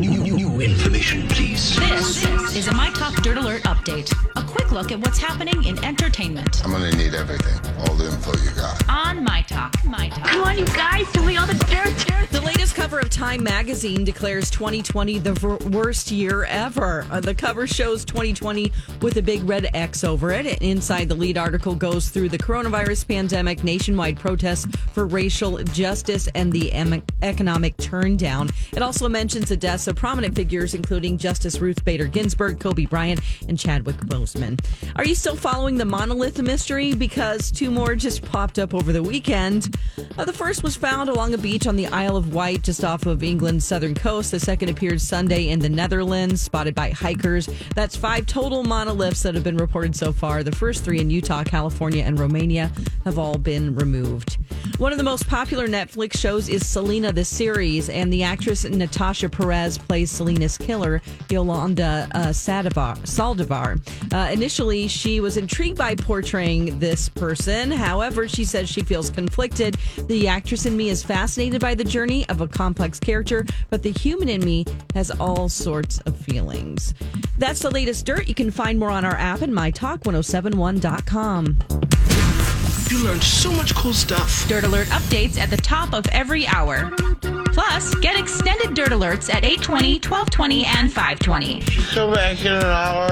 New, new, new information, please. This is a My Talk Dirt Alert update. A quick look at what's happening in entertainment I'm gonna need everything, on, you guys, all the dirt, dirt. The latest cover of Time magazine declares 2020 the ver- worst year ever. Uh, the cover shows 2020 with a big red X over it. Inside the lead article goes through the coronavirus pandemic, nationwide protests for racial justice, and the em- economic turndown. It also mentions the deaths of prominent figures, including Justice Ruth Bader Ginsburg, Kobe Bryant, and Chadwick Boseman. Are you still following the monolith mystery? Because two more just popped up over the weekend. Uh, the first was found along a beach on the Isle of Wight, just off of England's southern coast. The second appeared Sunday in the Netherlands, spotted by hikers. That's five total monoliths that have been reported so far. The first three in Utah, California, and Romania have all been removed. One of the most popular Netflix shows is Selena, the series, and the actress Natasha Perez plays Selena's killer, Yolanda uh, Saldivar. Uh, initially, she was intrigued by portraying this person. However, she says she feels conflicted. The actress in me is fascinated by the journey of a complex character, but the human in me has all sorts of feelings. That's the latest dirt. You can find more on our app and mytalk1071.com. You learned so much cool stuff. Dirt Alert updates at the top of every hour. Plus, get extended Dirt Alerts at 820, 1220, and 520. Come back in an hour.